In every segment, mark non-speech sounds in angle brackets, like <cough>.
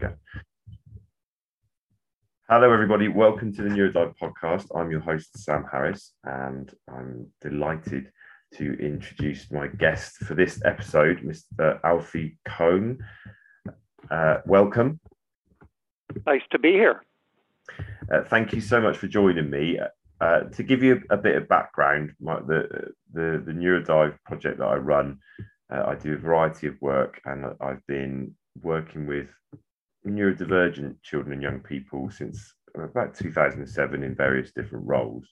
Okay. Hello, everybody. Welcome to the Neurodive podcast. I'm your host, Sam Harris, and I'm delighted to introduce my guest for this episode, Mr. Alfie Kohn. Uh, welcome. Nice to be here. Uh, thank you so much for joining me. Uh, to give you a, a, bit of background, my, the, the, the Neurodive project that I run, uh, I do a variety of work and I've been working with neurodivergent children and young people since about 2007 in various different roles.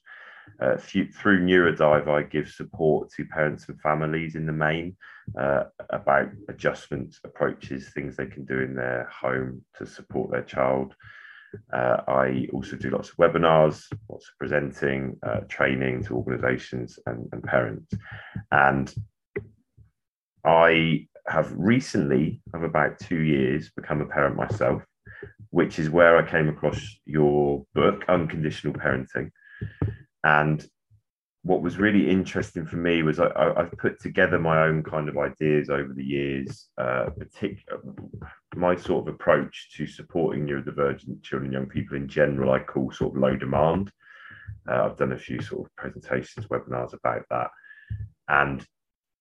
Uh, through Neurodive, I give support to parents and families in the main uh, about adjustments, approaches, things they can do in their home to support their child. Uh, I also do lots of webinars, lots of presenting, uh, training to organizations and, and parents. And I have recently, of about two years, become a parent myself, which is where I came across your book, Unconditional Parenting. And what was really interesting for me was I, have put together my own kind of ideas over the years, uh, particular my sort of approach to supporting neurodivergent children and young people in general, I call sort of low demand. Uh, I've done a few sort of presentations, webinars about that. And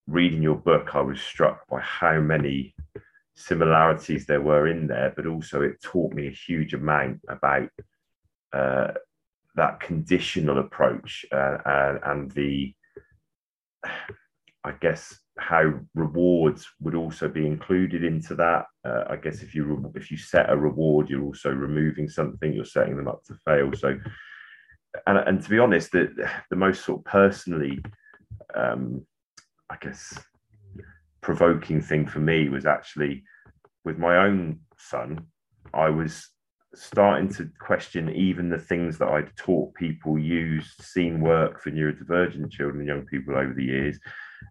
reading your book, I was struck by how many similarities there were in there, but also it taught me a huge amount about uh, that conditional approach uh, and, and the, I guess, how rewards would also be included into that. Uh, I guess if you if you set a reward, you're also removing something. You're setting them up to fail. So, and and to be honest, the the most sort of personally, um, I guess, provoking thing for me was actually with my own son. I was starting to question even the things that I'd taught people, used, seen work for neurodivergent children and young people over the years,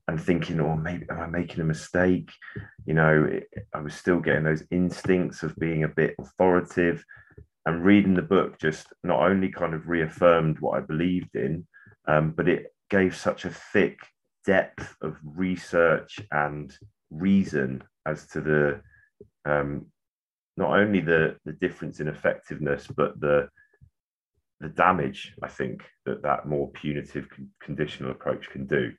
and thinking, oh, maybe am I making a mistake? You know, I was still getting those instincts of being a bit authoritative. And reading the book just not only kind of reaffirmed what I believed in, um, but it gave such a thick depth of research and reason as to the um, not only the the difference in effectiveness, but the the damage I think that that more punitive con- conditional approach can do,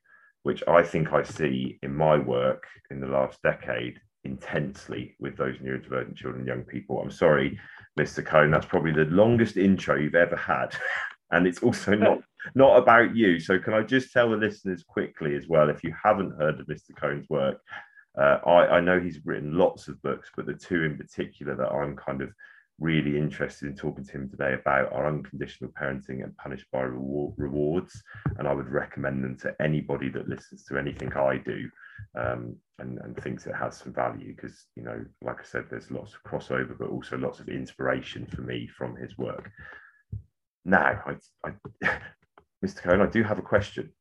which I think I see in my work in the last decade intensely with those neurodivergent children and young people. I'm sorry, Mr. Kohn, that's probably the longest intro you've ever had. <laughs> and it's also <laughs> not not about you. So can I just tell the listeners quickly as well, if you haven't heard of Mr. Kohn's work, uh, I, I know he's written lots of books, but the two in particular that I'm kind of really interested in talking to him today about are unconditional parenting and punished by reward, rewards and i would recommend them to anybody that listens to anything i do um, and, and thinks it has some value because you know like i said there's lots of crossover but also lots of inspiration for me from his work now i, I mr Kohn, i do have a question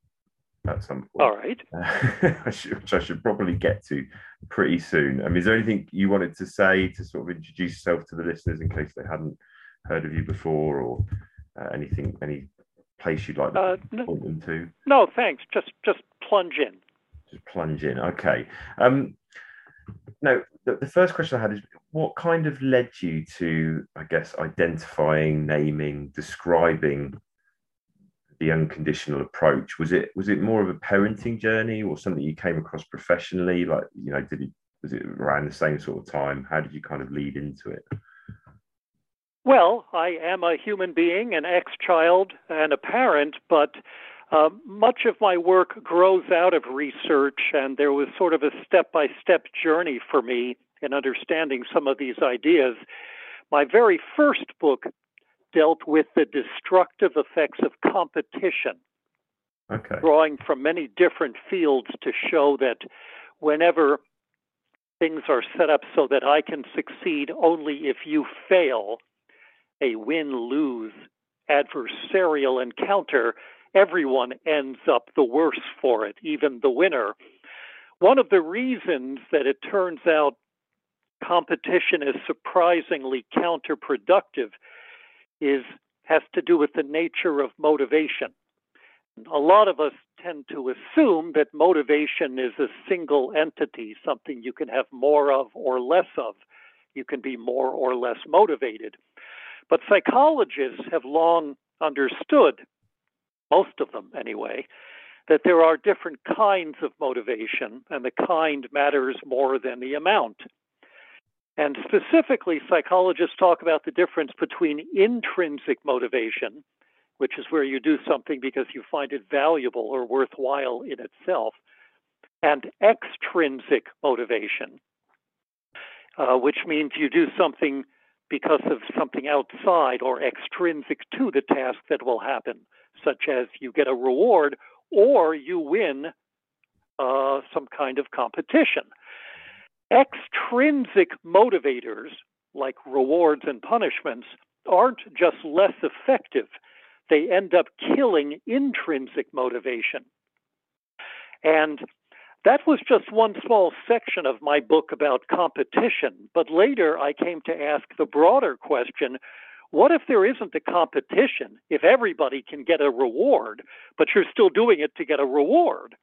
at some point. All right. <laughs> Uh, which I should probably get to pretty soon. I mean, is there anything you wanted to say to sort of introduce yourself to the listeners in case they hadn't heard of you before, or uh, anything, any place you'd like to uh, no, point them to? No, thanks. Just just plunge in. Just plunge in. Okay. Um, no, the, the first question I had is what kind of led you to, I guess, identifying, naming, describing the unconditional approach. Was it was it more of a parenting journey or something you came across professionally? Like you know did it was it around the same sort of time? How did you kind of lead into it? Well i am a human being an ex-child and a parent but uh, much of my work grows out of research and there was sort of a step-by-step journey for me in understanding some of these ideas. My very first book dealt with the destructive effects of competition, okay. drawing from many different fields to show that whenever things are set up so that I can succeed only if you fail, a win lose adversarial encounter, everyone ends up the worse for it, even the winner. One of the reasons that it turns out competition is surprisingly counterproductive is has to do with the nature of motivation. A lot of us tend to assume that motivation is a single entity, something you can have more of or less of. You can be more or less motivated. But psychologists have long understood, most of them anyway, that there are different kinds of motivation, and the kind matters more than the amount. And specifically, psychologists talk about the difference between intrinsic motivation, which is where you do something because you find it valuable or worthwhile in itself, and extrinsic motivation, uh, which means you do something because of something outside or extrinsic to the task that will happen, such as you get a reward or you win uh, some kind of competition. Extrinsic motivators, like rewards and punishments, aren't just less effective, they end up killing intrinsic motivation. And that was just one small section of my book about competition. But later I came to ask the broader question what if there isn't a competition? If everybody can get a reward, but you're still doing it to get a reward?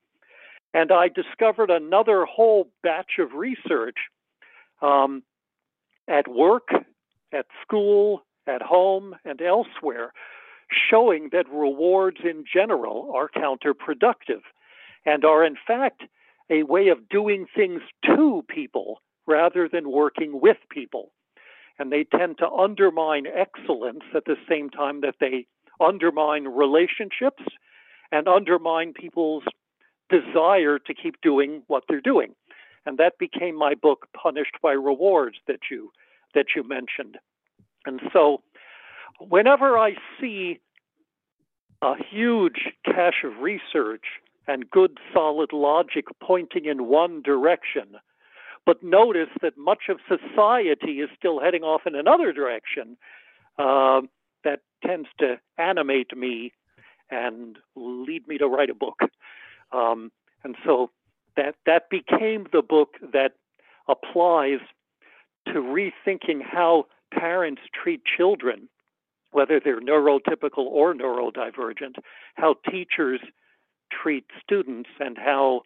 And I discovered another whole batch of research um, at work, at school, at home, and elsewhere showing that rewards in general are counterproductive and are, in fact, a way of doing things to people rather than working with people. And they tend to undermine excellence at the same time that they undermine relationships and undermine people's desire to keep doing what they're doing. And that became my book, Punished by Rewards, that you that you mentioned. And so whenever I see a huge cache of research and good solid logic pointing in one direction, but notice that much of society is still heading off in another direction, uh, that tends to animate me and lead me to write a book. Um, and so that that became the book that applies to rethinking how parents treat children, whether they're neurotypical or neurodivergent, how teachers treat students, and how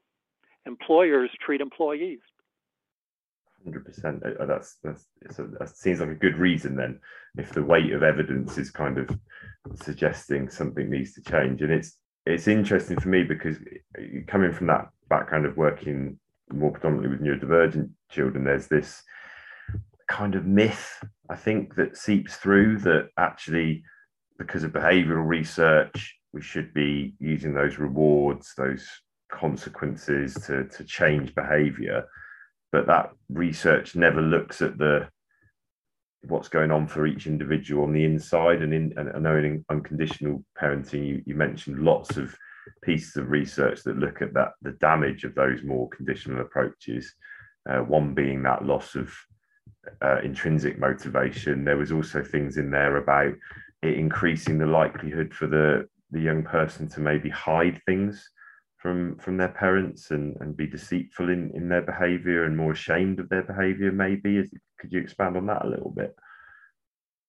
employers treat employees. Hundred percent. Uh, uh, that's that's that seems like a good reason then, if the weight of evidence is kind of suggesting something needs to change, and it's it's interesting for me because uh, coming from that background of working more predominantly with neurodivergent children, there's this kind of myth I think that seeps through that actually because of behavioral research we should be using those rewards those consequences to to change behavior. But that research never looks at the what's going on for each individual on the inside and in and I know in unconditional parenting you, you mentioned lots of pieces of research that look at that the damage of those more conditional approaches uh, one being that loss of uh, intrinsic motivation. There was also things in there about it increasing the likelihood for the the young person to maybe hide things from from their parents and and be deceitful in in their behavior and more ashamed of their behavior maybe? Is, could you expand on that a little bit?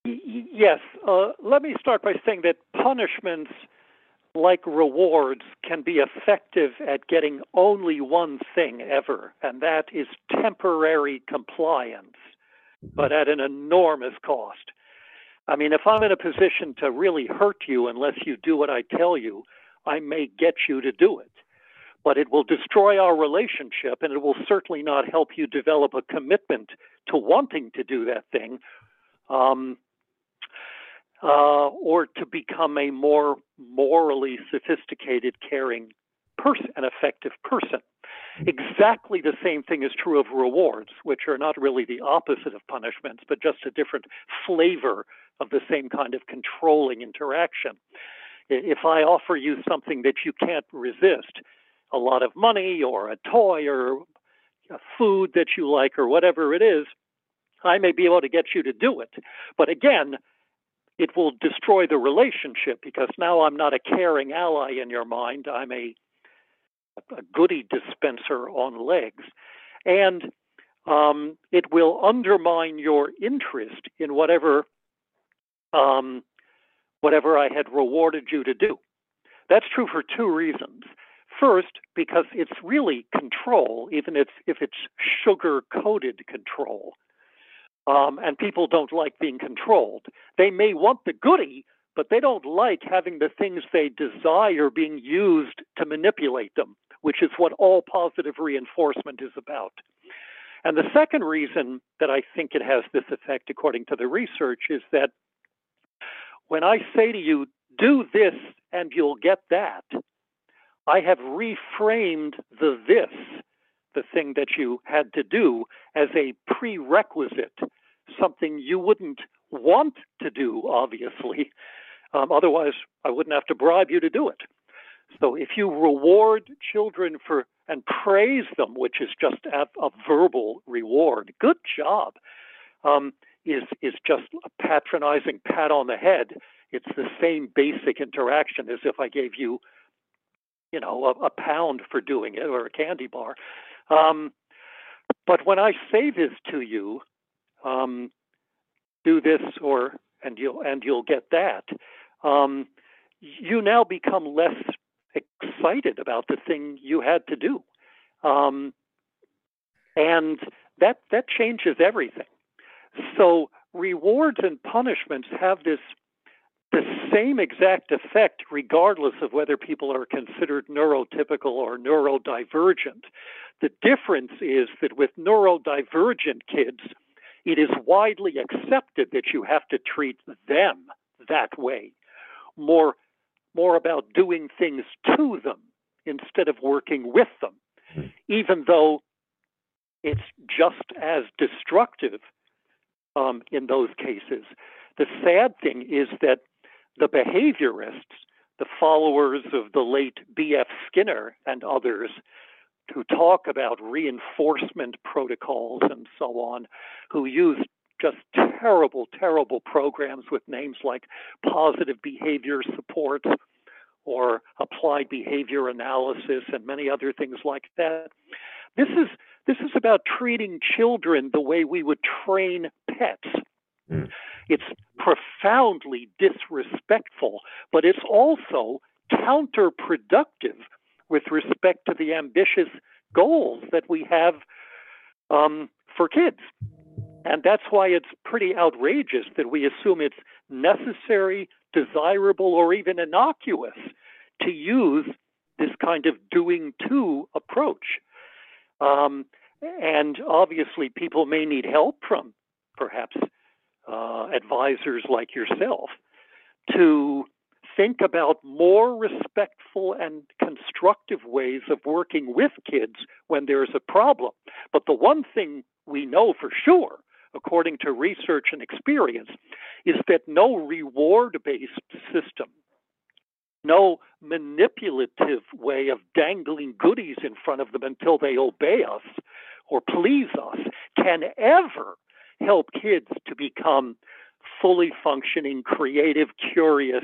Yes. Uh, let me start by saying that punishments like rewards can be effective at getting only one thing ever and that is temporary compliance but at an enormous cost. I mean if i'm in a position to really hurt you unless you do what i tell you I may get you to do it but it will destroy our relationship and it will certainly not help you develop a commitment to wanting to do that thing um, uh, or to become a more morally sophisticated, caring person, an effective person. Exactly the same thing is true of rewards, which are not really the opposite of punishments, but just a different flavor of the same kind of controlling interaction. If I offer you something that you can't resist, a lot of money or a toy or a food that you like or whatever it is, I may be able to get you to do it. But again, it will destroy the relationship because now I'm not a caring ally in your mind. I'm a, a goody dispenser on legs. And um, it will undermine your interest in whatever um, whatever I had rewarded you to do. That's true for two reasons. First, because it's really control, even if, if it's sugar coated control. Um, and people don't like being controlled. They may want the goody, but they don't like having the things they desire being used to manipulate them, which is what all positive reinforcement is about. And the second reason that I think it has this effect, according to the research, is that when I say to you, do this and you'll get that, I have reframed the this, the thing that you had to do, as a prerequisite, something you wouldn't want to do, obviously. Um, otherwise, I wouldn't have to bribe you to do it. So if you reward children for and praise them, which is just a, a verbal reward, good job, um, is is just a patronizing pat on the head. It's the same basic interaction as if I gave you, you know, a, a pound for doing it or a candy bar. Um, but when I say this to you, um, do this or and you'll and you'll get that. Um, you now become less excited about the thing you had to do, um, and that that changes everything. So rewards and punishments have this the same exact effect regardless of whether people are considered neurotypical or neurodivergent. The difference is that with neurodivergent kids, it is widely accepted that you have to treat them that way. More, more about doing things to them instead of working with them, hmm. even though it's just as destructive um, in those cases. The sad thing is that the behaviorists, the followers of the late B.F. Skinner and others, who talk about reinforcement protocols and so on, who use just terrible, terrible programs with names like positive behavior support or applied behavior analysis and many other things like that. This is this is about treating children the way we would train pets. Mm. It's profoundly disrespectful, but it's also counterproductive with respect to the ambitious goals that we have um, for kids. And that's why it's pretty outrageous that we assume it's necessary, desirable, or even innocuous to use this kind of doing to approach. Um, and obviously, people may need help from perhaps uh, advisors like yourself to think about more respectful and constructive ways of working with kids when there's a problem. But the one thing we know for sure, according to research and experience, is that no reward based system, no manipulative way of dangling goodies in front of them until they obey us or please us can ever help kids to become fully functioning, creative, curious,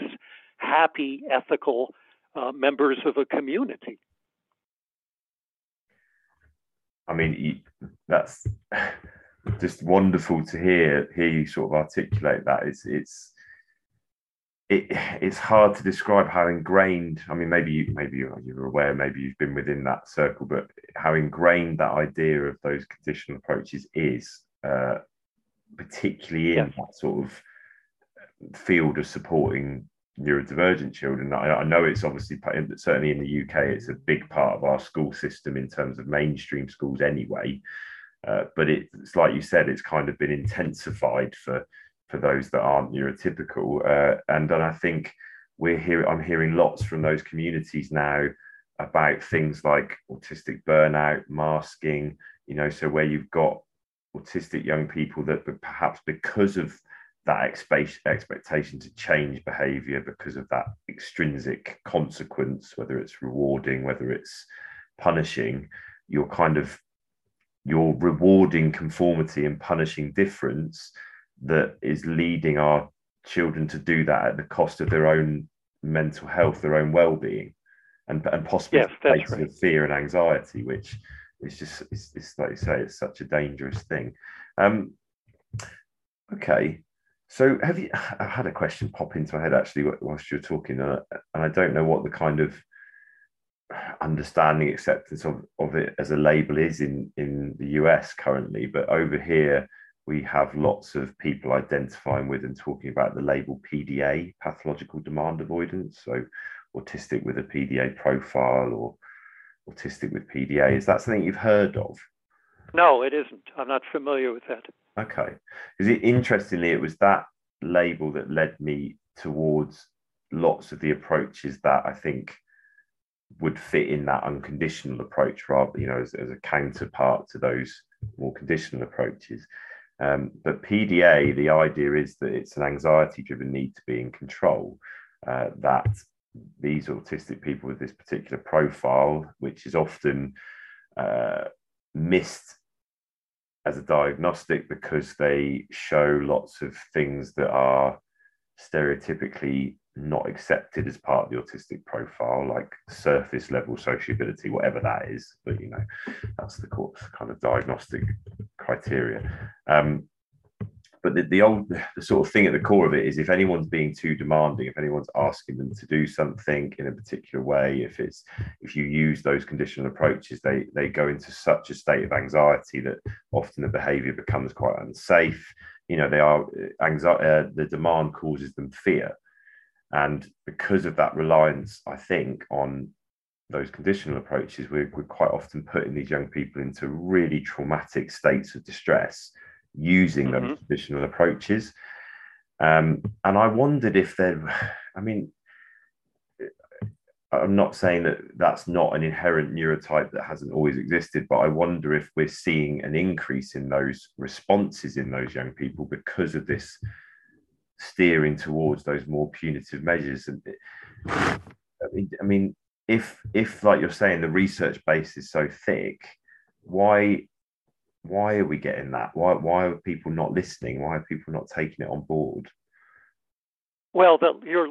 happy, ethical uh, members of a community. I mean, that's <laughs> just wonderful to hear hear you sort of articulate that. It's it's it, it's hard to describe how ingrained. I mean, maybe you maybe you're, aware, maybe you've been within that circle, but how ingrained that idea of those conditional approaches is, uh, particularly in that sort of field of supporting neurodivergent children. I, I, know it's obviously certainly in the UK, it's a big part of our school system in terms of mainstream schools anyway. Uh, but it, it's like you said, it's kind of been intensified for for those that aren't neurotypical. Uh, and then I think we're here. I'm hearing lots from those communities now about things like autistic burnout, masking. You know, so where you've got autistic young people that perhaps because of that expectation to change behavior because of that extrinsic consequence, whether it's rewarding, whether it's punishing, you're kind of you're rewarding conformity and punishing difference that is leading our children to do that at the cost of their own mental health, their own well-being, and and possibly yes, places right. of fear and anxiety, which is just it's, it's like you say, it's such a dangerous thing. Um, okay, so, have you? <sighs> I had a question pop into my head actually whilst you were talking, uh, and I don't know what the kind of understanding acceptance of, of it as a label is in in the US currently, but over here we have lots of people identifying with and talking about the label PDA, pathological demand avoidance. So, autistic with a PDA profile or autistic with PDA. Is that something you've heard of? No, it isn't. I'm not familiar with that. Okay. Because it, interestingly, it was that label that led me towards lots of the approaches that I think would fit in that unconditional approach rather, you know, as, as a counterpart to those more conditional approaches. Um, but PDA, the idea is that it's an anxiety driven need to be in control, uh, that these autistic people with this particular profile, which is often uh, missed as a diagnostic because they show lots of things that are stereotypically not accepted as part of the autistic profile, like surface level sociability, whatever that is. But you know, that's the kind of diagnostic criteria. Um, but the, the old the sort of thing at the core of it is if anyone's being too demanding if anyone's asking them to do something in a particular way if it's if you use those conditional approaches they they go into such a state of anxiety that often the behavior becomes quite unsafe. You know they are anxiety uh, the demand causes them fear. And because of that reliance i think on those conditional approaches we're, we're quite often putting these young people into really traumatic states of distress using mm-hmm. those traditional approaches. Um, and I wondered if there, <sighs> I mean, I'm not saying that that's not an inherent neurotype that hasn't always existed, but I wonder if we're seeing an increase in those responses in those young people because of this steering towards those more punitive measures. And I mean, I mean, if if like you're saying, the research base is so thick, why why are we getting that? Why why are people not listening? Why are people not taking it on board? Well, the, you're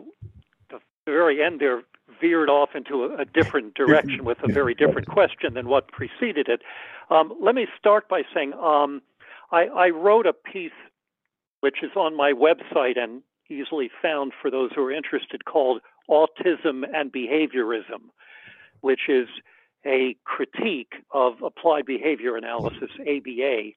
the very end there veered off into a, a different <laughs> direction with a very different question than what preceded it. Um, let me start by saying um, I, I wrote a piece which is on my website and easily found for those who are interested called Autism and Behaviorism, which is a critique of applied behavior analysis, ABA.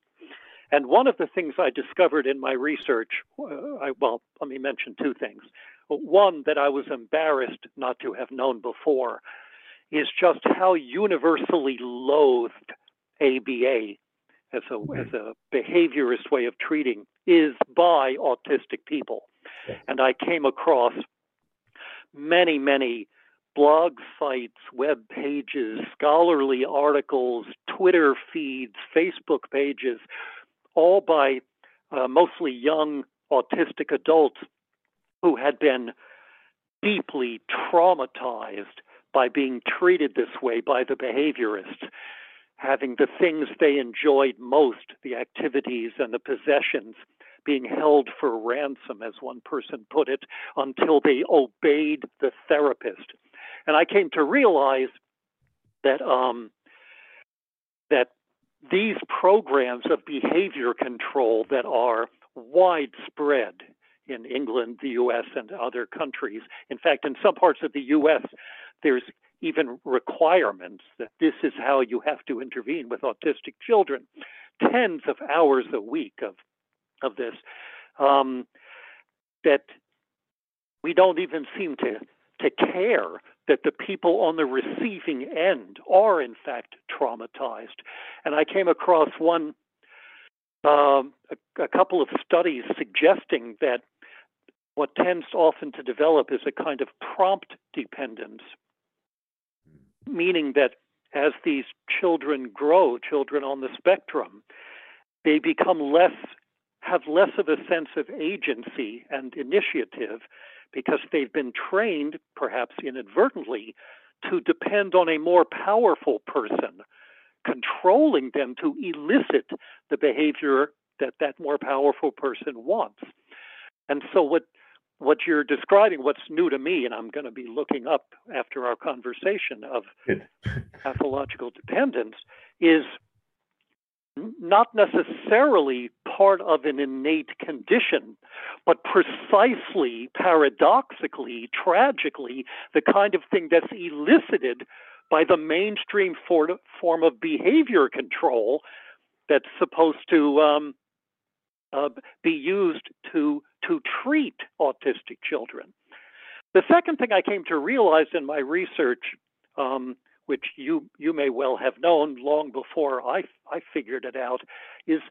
And one of the things I discovered in my research, uh, I, well, let me mention two things. One that I was embarrassed not to have known before is just how universally loathed ABA as a, mm-hmm. as a behaviorist way of treating is by autistic people. And I came across many, many blog sites, web pages, scholarly articles, Twitter feeds, Facebook pages, all by uh, mostly young autistic adults who had been deeply traumatized by being treated this way by the behaviorists, having the things they enjoyed most, the activities and the possessions, being held for ransom, as one person put it, until they obeyed the therapist. And I came to realize that um, that these programs of behavior control that are widespread in England, the US, and other countries. In fact, in some parts of the US, there's even requirements that this is how you have to intervene with autistic children. Tens of hours a week of of this. Um, that we don't even seem to to care that the people on the receiving end are in fact traumatized. And I came across one, um, a, a couple of studies suggesting that what tends often to develop is a kind of prompt dependence, meaning that as these children grow, children on the spectrum, they become less, have less of a sense of agency and initiative because they've been trained, perhaps inadvertently, to depend on a more powerful person, controlling them to elicit the behavior that that more powerful person wants. And so, what what you're describing, what's new to me, and I'm going to be looking up after our conversation of <laughs> pathological dependence, is not necessarily part of an innate condition, but precisely, paradoxically, tragically, the kind of thing that's elicited by the mainstream form of behavior control that's supposed to um, uh, be used to to treat autistic children. The second thing I came to realize in my research, um, which you you may well have known long before I I figured it out, is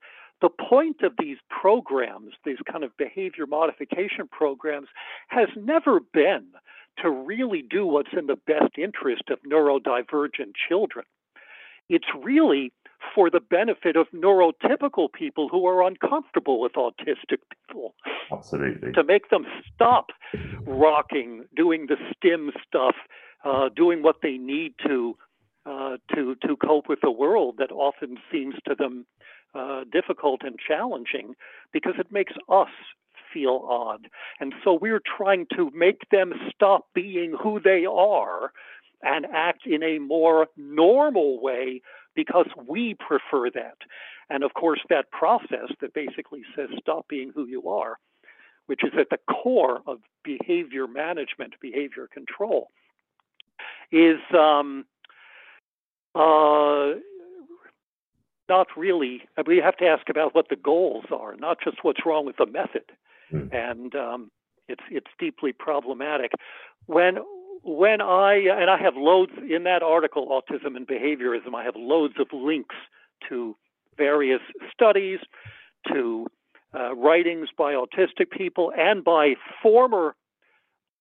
the point of these programs, these kind of behavior modification programs, has never been to really do what's in the best interest of neurodivergent children. It's really for the benefit of neurotypical people who are uncomfortable with autistic people. Absolutely. To make them stop rocking, doing the stim stuff, uh, doing what they need to uh, to to cope with the world that often seems to them uh, difficult and challenging, because it makes us feel odd. And so we're trying to make them stop being who they are and act in a more normal way because we prefer that. And of course, that process that basically says stop being who you are, which is at the core of behavior management, behavior control, is um, uh, not really. We have to ask about what the goals are, not just what's wrong with the method. Mm. And um, it's it's deeply problematic. When when I and I have loads in that article, autism and behaviorism. I have loads of links to various studies, to uh, writings by autistic people, and by former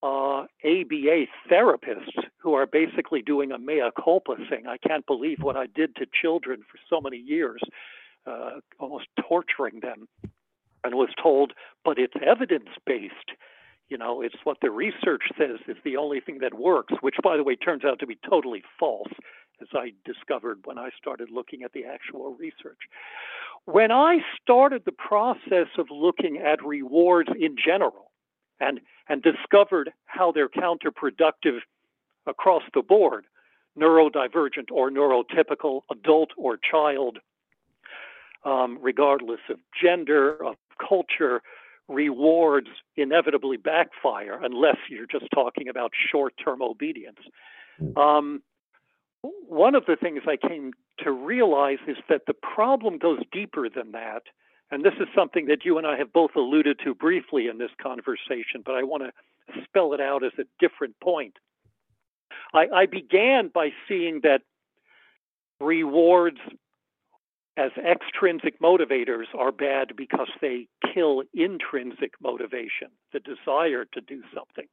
uh, ABA therapists who are basically doing a mea culpa thing. I can't believe what I did to children for so many years, uh, almost torturing them, and was told, but it's evidence based you know, it's what the research says is the only thing that works, which, by the way, turns out to be totally false, as I discovered when I started looking at the actual research. When I started the process of looking at rewards in general and, and discovered how they're counterproductive across the board, neurodivergent or neurotypical, adult or child, um, regardless of gender, of culture, rewards inevitably backfire unless you're just talking about short term obedience. Hmm. Um, one of the things I came to realize is that the problem goes deeper than that. And this is something that you and I have both alluded to briefly in this conversation, but I want to spell it out as a different point. I, I began by seeing that rewards as extrinsic motivators are bad because they kill intrinsic motivation, the desire to do something.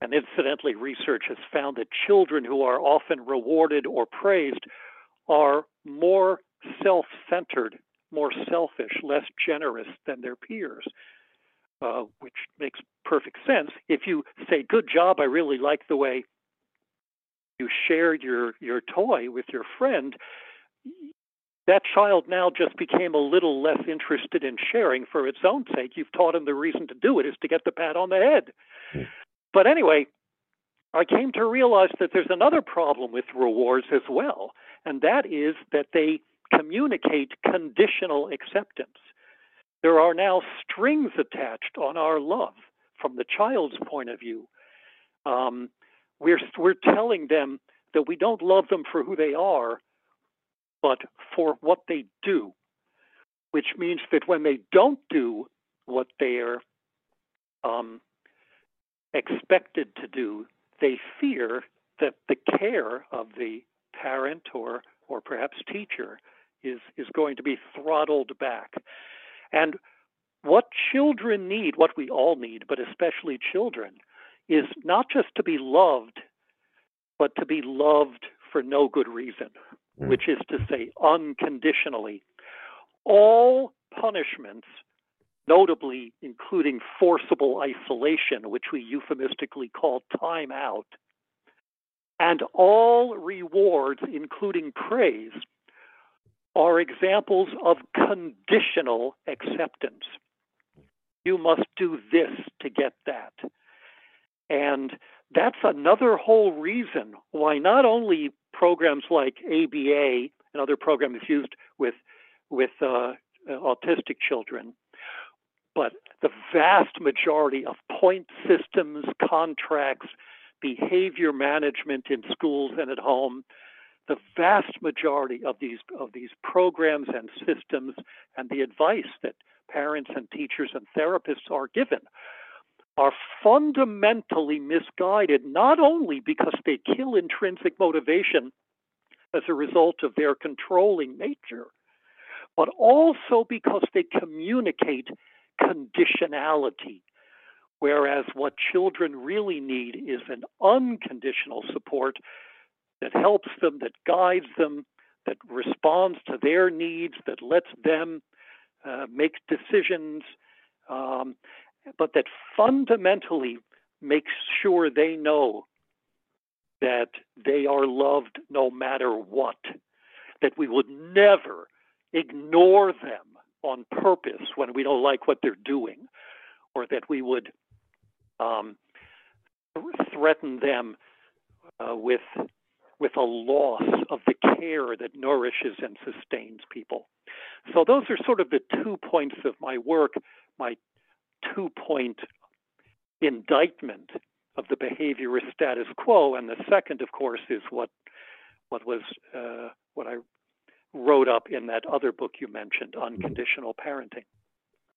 And incidentally, research has found that children who are often rewarded or praised are more self centered, more selfish, less generous than their peers, uh, which makes perfect sense. If you say, Good job, I really like the way you shared your, your toy with your friend, that child now just became a little less interested in sharing for its own sake. You've taught him the reason to do it is to get the pat on the head. Hmm. But anyway, I came to realize that there's another problem with rewards as well, and that is that they communicate conditional acceptance. There are now strings attached on our love from the child's point of view. Um, we're, we're telling them that we don't love them for who they are, but for what they do, which means that when they don't do what they're um, expected to do, they fear that the care of the parent or or perhaps teacher is is going to be throttled back. And what children need, what we all need, but especially children, is not just to be loved, but to be loved for no good reason mm. which is to say, unconditionally. All punishments, notably including forcible isolation, which we euphemistically call time out, and all rewards, including praise, are examples of conditional acceptance. You must do this to get that. And that's another whole reason why not only programs like ABA and other programs used with with uh, autistic children, but the vast majority of point systems, contracts, behavior management in schools and at home, the vast majority of these of these programs and systems and the advice that parents and teachers and therapists are given are fundamentally misguided, not only because they kill intrinsic motivation as a result of their controlling nature, but also because they communicate conditionality. Whereas what children really need is an unconditional support that helps them, that guides them, that responds to their needs, that lets them uh, make decisions, um, but that fundamentally makes sure they know that they are loved no matter what, that we would never ignore them on purpose when we don't like what they're doing, or that we would um, threaten them uh, with with a loss of the care that nourishes and sustains people. So those are sort of the two points of my work, my two point indictment of the behaviorist status quo, and the second, of course, is what what was uh, what I wrote up in that other book you mentioned, Unconditional Parenting.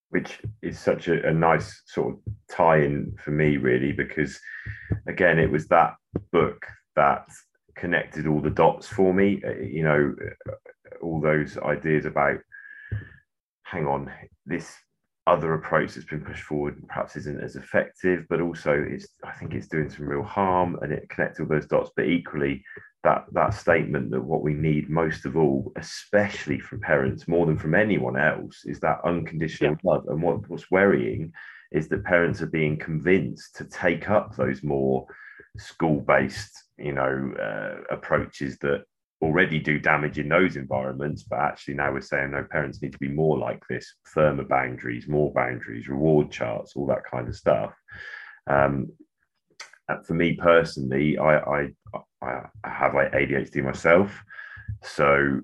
Which is such a, a nice sort of tie-in for me, really, because again, it was that book that connected all the dots for me. Uh, you know, uh, all those ideas about, hang on, this other approach that's been pushed forward perhaps isn't as effective, but also it's I think it's doing some real harm and it connects all those dots. But equally, that that statement that what we need most of all, especially from parents, more than from anyone else, is that unconditional yeah. love. And what, what's worrying is that parents are being convinced to take up those more school-based, you know, uh, approaches that already do damage in those environments, but actually now we're saying no, parents need to be more like this, firmer boundaries, more boundaries, reward charts, all that kind of stuff. Um, for me personally, I, I, I have like ADHD myself, so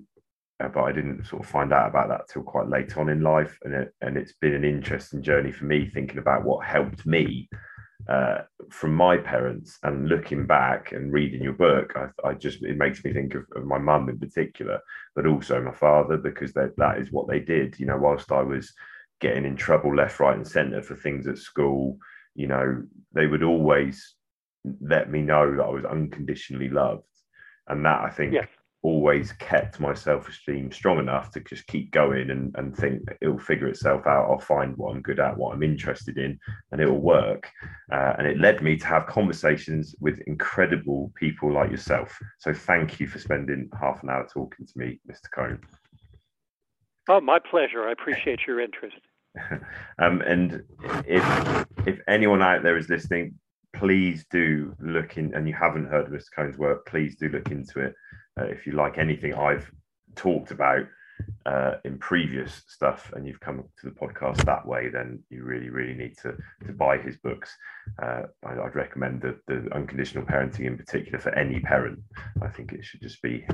uh, but I didn't sort of find out about that till quite late on in life, and it and it's been an interesting journey for me thinking about what helped me uh, from my parents and looking back and reading your book, I, I just it makes me think of, of my mum in particular, but also my father because that that is what they did. You know, whilst I was getting in trouble left, right, and centre for things at school, you know, they would always let me know that I was unconditionally loved, and that I think always kept my self-esteem strong enough to just keep going and, and think it'll figure itself out i'll find what i'm good at what i'm interested in and it'll work. Uh, and it led me to have conversations with incredible people like yourself. So thank you for spending half an hour talking to me mr kohn. Oh my pleasure. I appreciate your interest. <laughs> Um, and if if anyone out there is listening please do look in and you haven't heard of mr kohn's work please do look into it uh, if you like anything I've talked about uh, in previous stuff and you've come to the podcast that way, then you really, really need to, to buy his books. Uh, I, would recommend the, the unconditional parenting in particular for any parent. I think it should just be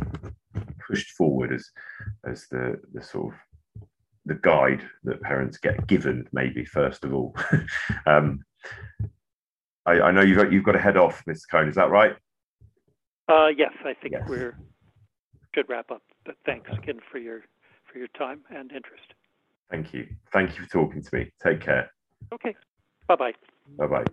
pushed forward as, as the, the sort of the guide that parents get given, maybe first of all. <laughs> um, I, I, know you've got, you've got to head off, Mr. Kohn. Is that right? Uh, yes, I think yes. we're should wrap up. But thanks again for your for your time and interest. Thank you. Thank you for talking to me. Take care. Okay. Bye bye. Bye bye.